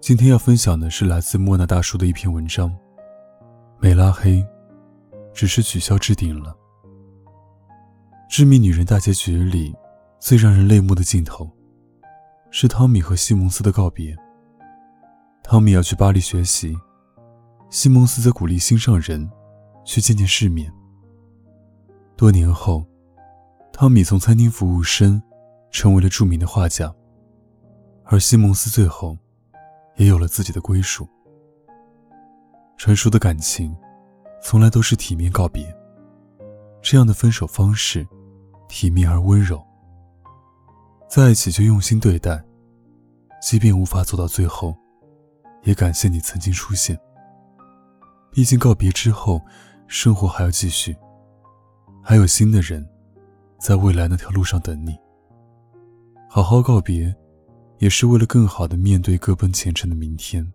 今天要分享的是来自莫那大叔的一篇文章，没拉黑，只是取消置顶了。《致命女人》大结局里最让人泪目的镜头，是汤米和西蒙斯的告别。汤米要去巴黎学习。西蒙斯则鼓励心上人去见见世面。多年后，汤米从餐厅服务生成为了著名的画家，而西蒙斯最后也有了自己的归属。成熟的感情从来都是体面告别，这样的分手方式体面而温柔。在一起就用心对待，即便无法走到最后，也感谢你曾经出现。毕竟告别之后，生活还要继续，还有新的人，在未来那条路上等你。好好告别，也是为了更好的面对各奔前程的明天。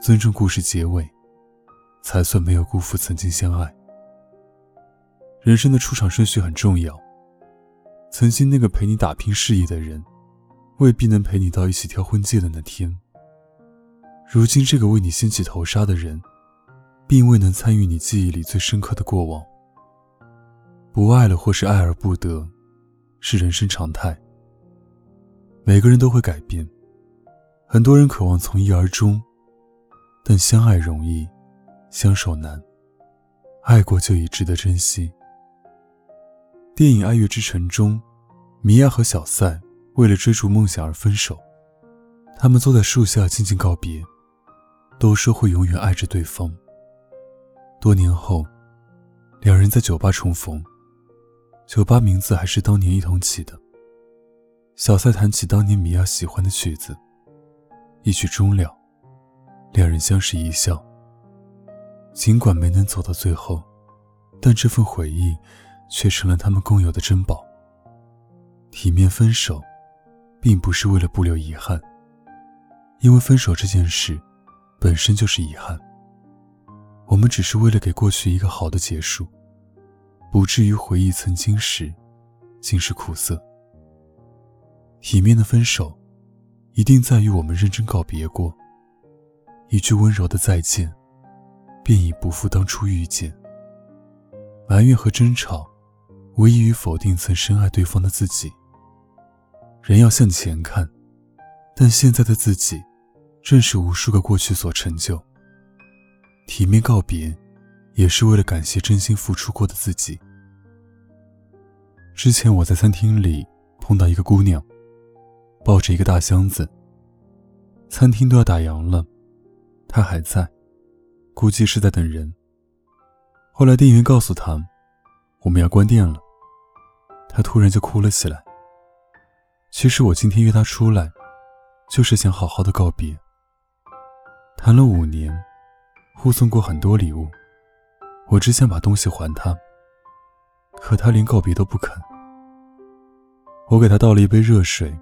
尊重故事结尾，才算没有辜负曾经相爱。人生的出场顺序很重要。曾经那个陪你打拼事业的人，未必能陪你到一起挑婚戒的那天。如今这个为你掀起头纱的人。并未能参与你记忆里最深刻的过往。不爱了，或是爱而不得，是人生常态。每个人都会改变，很多人渴望从一而终，但相爱容易，相守难。爱过就已值得珍惜。电影《爱乐之城》中，米娅和小塞为了追逐梦想而分手，他们坐在树下静静告别，都说会永远爱着对方。多年后，两人在酒吧重逢。酒吧名字还是当年一同起的。小塞弹起当年米娅喜欢的曲子，一曲终了，两人相视一笑。尽管没能走到最后，但这份回忆却成了他们共有的珍宝。体面分手，并不是为了不留遗憾，因为分手这件事本身就是遗憾。我们只是为了给过去一个好的结束，不至于回忆曾经时，尽是苦涩。体面的分手，一定在于我们认真告别过，一句温柔的再见，便已不负当初遇见。埋怨和争吵，无异于否定曾深爱对方的自己。人要向前看，但现在的自己，正是无数个过去所成就。体面告别，也是为了感谢真心付出过的自己。之前我在餐厅里碰到一个姑娘，抱着一个大箱子。餐厅都要打烊了，他还在，估计是在等人。后来店员告诉他，我们要关店了。他突然就哭了起来。其实我今天约他出来，就是想好好的告别。谈了五年。互送过很多礼物，我只想把东西还他，可他连告别都不肯。我给他倒了一杯热水，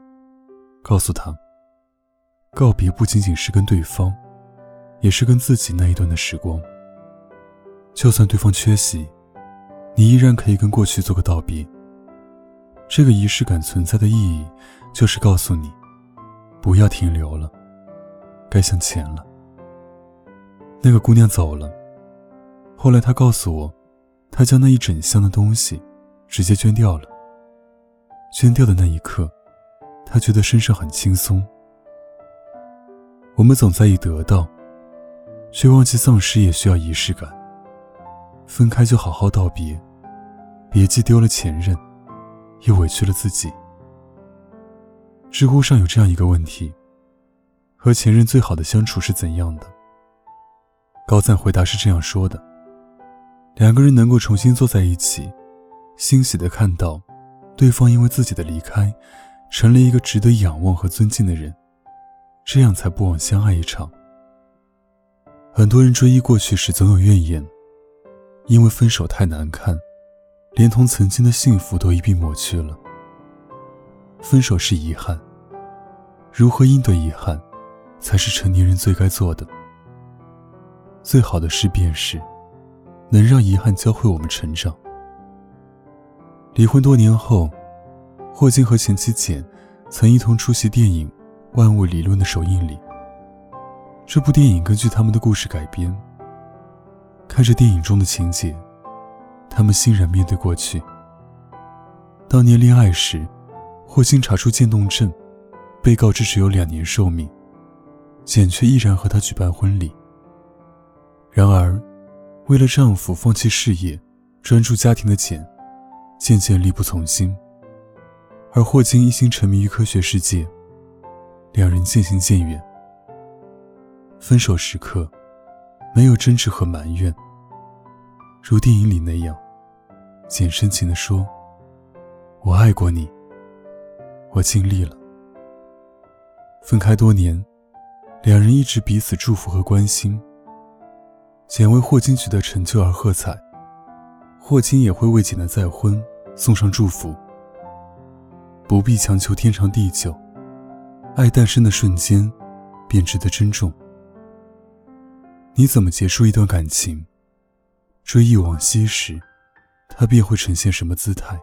告诉他，告别不仅仅是跟对方，也是跟自己那一段的时光。就算对方缺席，你依然可以跟过去做个道别。这个仪式感存在的意义，就是告诉你，不要停留了，该向前了。那个姑娘走了，后来她告诉我，她将那一整箱的东西直接捐掉了。捐掉的那一刻，他觉得身上很轻松。我们总在意得到，却忘记丧失也需要仪式感。分开就好好道别，别既丢了前任，又委屈了自己。知乎上有这样一个问题：和前任最好的相处是怎样的？高赞回答是这样说的：两个人能够重新坐在一起，欣喜的看到，对方因为自己的离开，成了一个值得仰望和尊敬的人，这样才不枉相爱一场。很多人追忆过去时，总有怨言，因为分手太难看，连同曾经的幸福都一并抹去了。分手是遗憾，如何应对遗憾，才是成年人最该做的。最好的事便是。能让遗憾教会我们成长。离婚多年后，霍金和前妻简曾一同出席电影《万物理论》的首映礼。这部电影根据他们的故事改编。看着电影中的情节，他们欣然面对过去。当年恋爱时，霍金查出渐冻症，被告知只有两年寿命，简却依然和他举办婚礼。然而。为了丈夫放弃事业，专注家庭的简，渐渐力不从心。而霍金一心沉迷于科学世界，两人渐行渐远。分手时刻，没有争执和埋怨，如电影里那样，简深情地说：“我爱过你，我尽力了。”分开多年，两人一直彼此祝福和关心。简为霍金取得成就而喝彩，霍金也会为简的再婚送上祝福。不必强求天长地久，爱诞生的瞬间，便值得珍重。你怎么结束一段感情？追忆往昔时，它便会呈现什么姿态？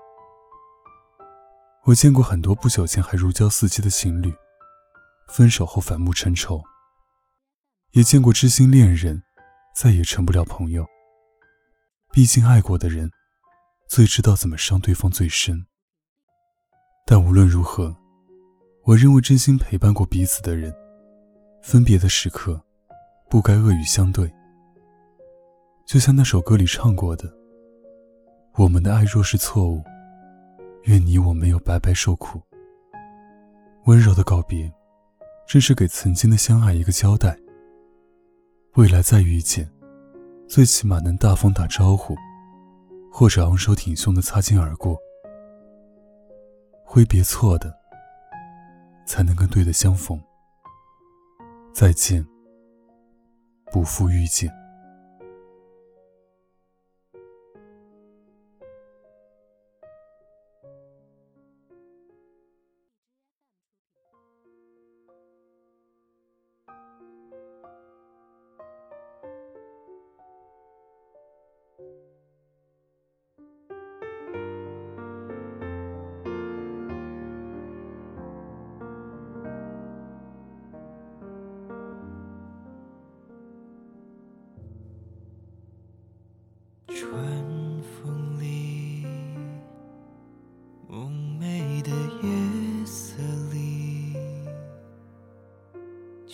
我见过很多不久前还如胶似漆的情侣，分手后反目成仇；也见过知心恋人。再也成不了朋友。毕竟爱过的人，最知道怎么伤对方最深。但无论如何，我认为真心陪伴过彼此的人，分别的时刻，不该恶语相对。就像那首歌里唱过的：“我们的爱若是错误，愿你我没有白白受苦。”温柔的告别，正是给曾经的相爱一个交代。未来再遇见，最起码能大方打招呼，或者昂首挺胸的擦肩而过。挥别错的，才能跟对的相逢。再见，不负遇见。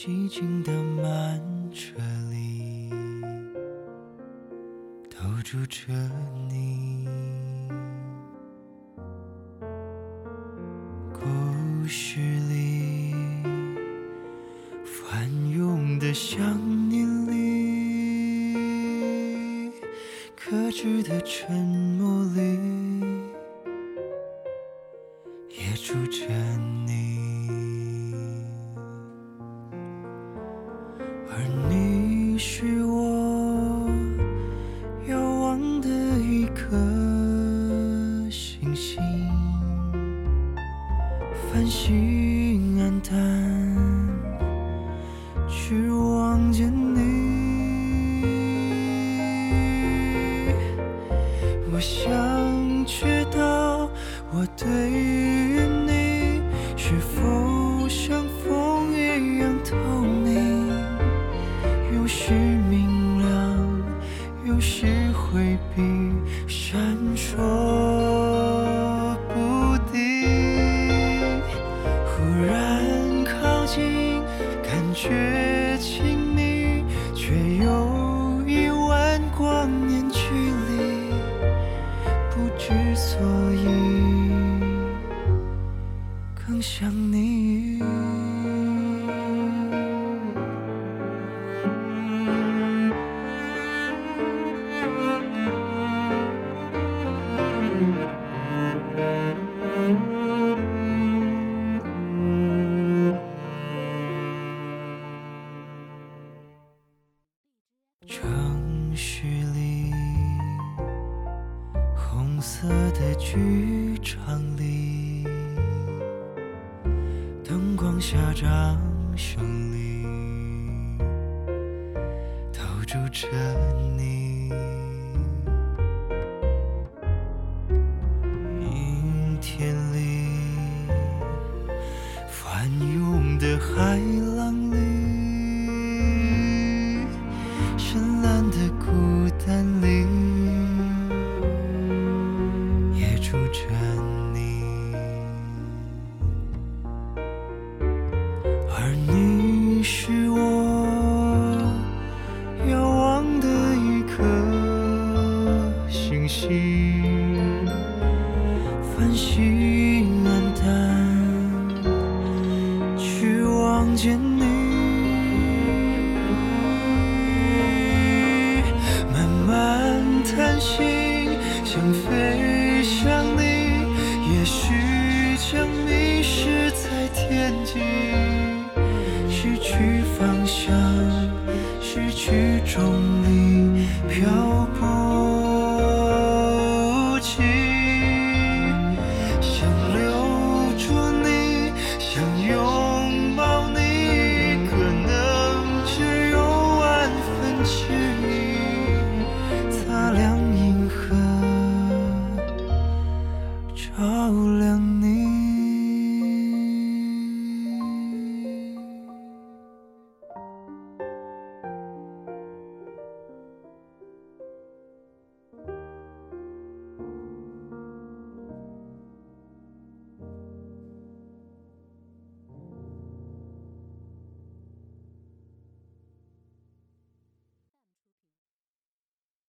寂静的慢车里，都住着你。故事里，翻涌的想念里。克制的沉默里，也住着望见你。家长兄里，都住着你。阴天里，翻涌的海浪里，绚烂的孤单里。见